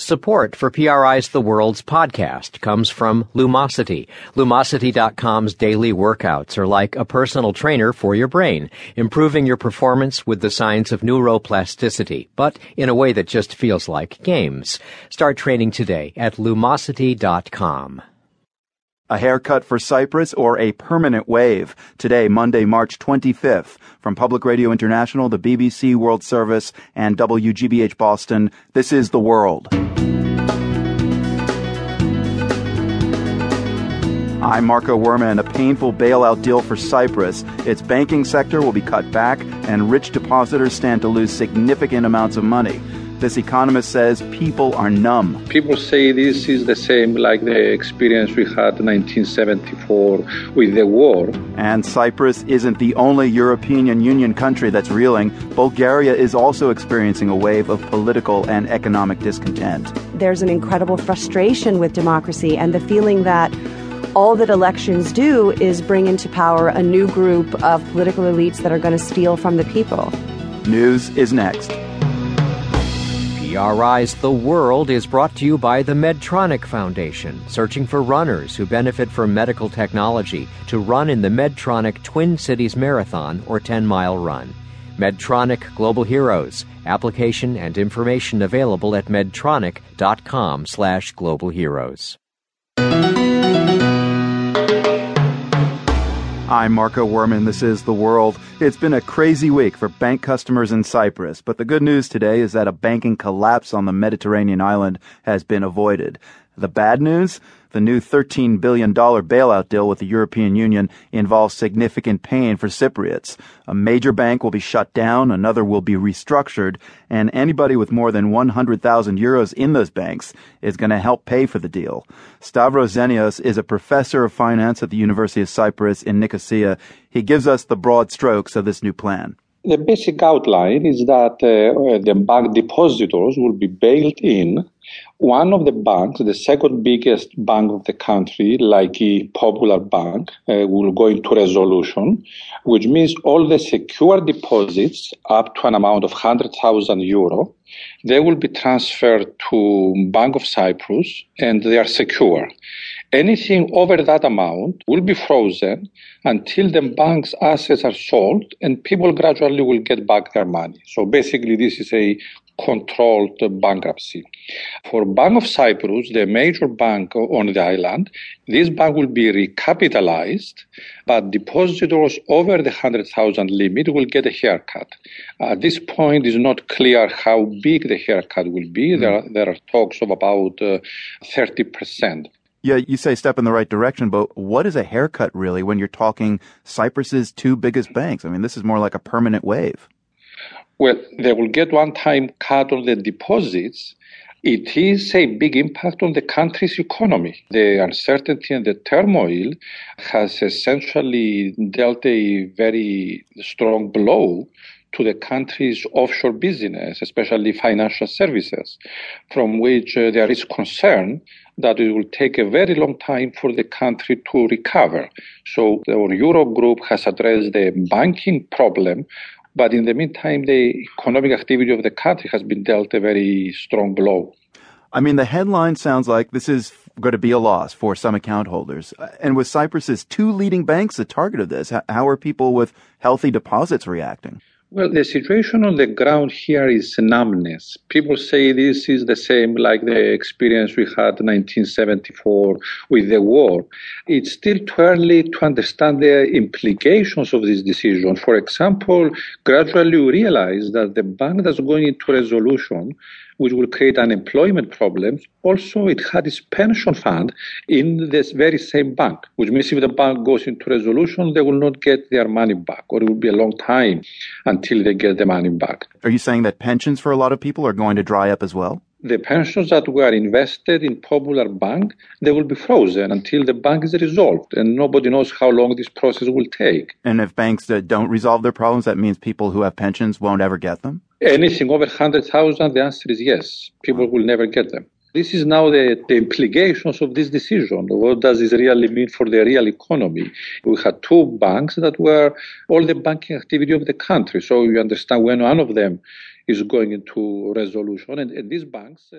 Support for PRI's The World's podcast comes from Lumosity. Lumosity.com's daily workouts are like a personal trainer for your brain, improving your performance with the science of neuroplasticity, but in a way that just feels like games. Start training today at Lumosity.com. A haircut for Cyprus or a permanent wave. Today, Monday, March 25th. From Public Radio International, the BBC World Service, and WGBH Boston, this is The World. I'm Marco Werman. A painful bailout deal for Cyprus. Its banking sector will be cut back, and rich depositors stand to lose significant amounts of money. This economist says people are numb. People say this is the same like the experience we had in 1974 with the war. And Cyprus isn't the only European Union country that's reeling. Bulgaria is also experiencing a wave of political and economic discontent. There's an incredible frustration with democracy and the feeling that all that elections do is bring into power a new group of political elites that are going to steal from the people. News is next. PRI's The World is brought to you by the Medtronic Foundation, searching for runners who benefit from medical technology to run in the Medtronic Twin Cities Marathon or 10 mile run. Medtronic Global Heroes. Application and information available at medtronic.com slash global heroes. I'm Marco Werman. This is The World. It's been a crazy week for bank customers in Cyprus, but the good news today is that a banking collapse on the Mediterranean island has been avoided. The bad news? The new $13 billion bailout deal with the European Union involves significant pain for Cypriots. A major bank will be shut down, another will be restructured, and anybody with more than 100,000 euros in those banks is going to help pay for the deal. Stavros Zenios is a professor of finance at the University of Cyprus in Nicosia. He gives us the broad strokes of this new plan. The basic outline is that uh, the bank depositors will be bailed in one of the banks, the second biggest bank of the country, like the Popular Bank, uh, will go into resolution, which means all the secure deposits up to an amount of 100,000 euro, they will be transferred to Bank of Cyprus and they are secure. Anything over that amount will be frozen until the bank's assets are sold and people gradually will get back their money. So basically, this is a controlled bankruptcy. For Bank of Cyprus, the major bank on the island, this bank will be recapitalized, but depositors over the 100,000 limit will get a haircut. At this point, it's not clear how big the haircut will be. Mm. There, are, there are talks of about uh, 30%. Yeah, you say step in the right direction, but what is a haircut really when you're talking Cyprus's two biggest banks? I mean, this is more like a permanent wave. Well, they will get one time cut on the deposits. It is a big impact on the country's economy. The uncertainty and the turmoil has essentially dealt a very strong blow to the country's offshore business, especially financial services, from which uh, there is concern that it will take a very long time for the country to recover. So the Eurogroup has addressed the banking problem but in the meantime, the economic activity of the country has been dealt a very strong blow. I mean, the headline sounds like this is going to be a loss for some account holders. Uh, and with Cyprus's two leading banks the target of this, how are people with healthy deposits reacting? Well, the situation on the ground here is numbness. People say this is the same like the experience we had in 1974 with the war. It's still too early to understand the implications of this decision. For example, gradually we realize that the bank that's going into resolution which will create unemployment problems. Also, it had its pension fund in this very same bank, which means if the bank goes into resolution, they will not get their money back, or it will be a long time until they get the money back. Are you saying that pensions for a lot of people are going to dry up as well? the pensions that were invested in Popular Bank, they will be frozen until the bank is resolved. And nobody knows how long this process will take. And if banks uh, don't resolve their problems, that means people who have pensions won't ever get them? Anything over 100,000, the answer is yes. People will never get them. This is now the, the implications of this decision. What does this really mean for the real economy? We had two banks that were all the banking activity of the country. So you understand when one of them is going into resolution, and, and these banks. Uh,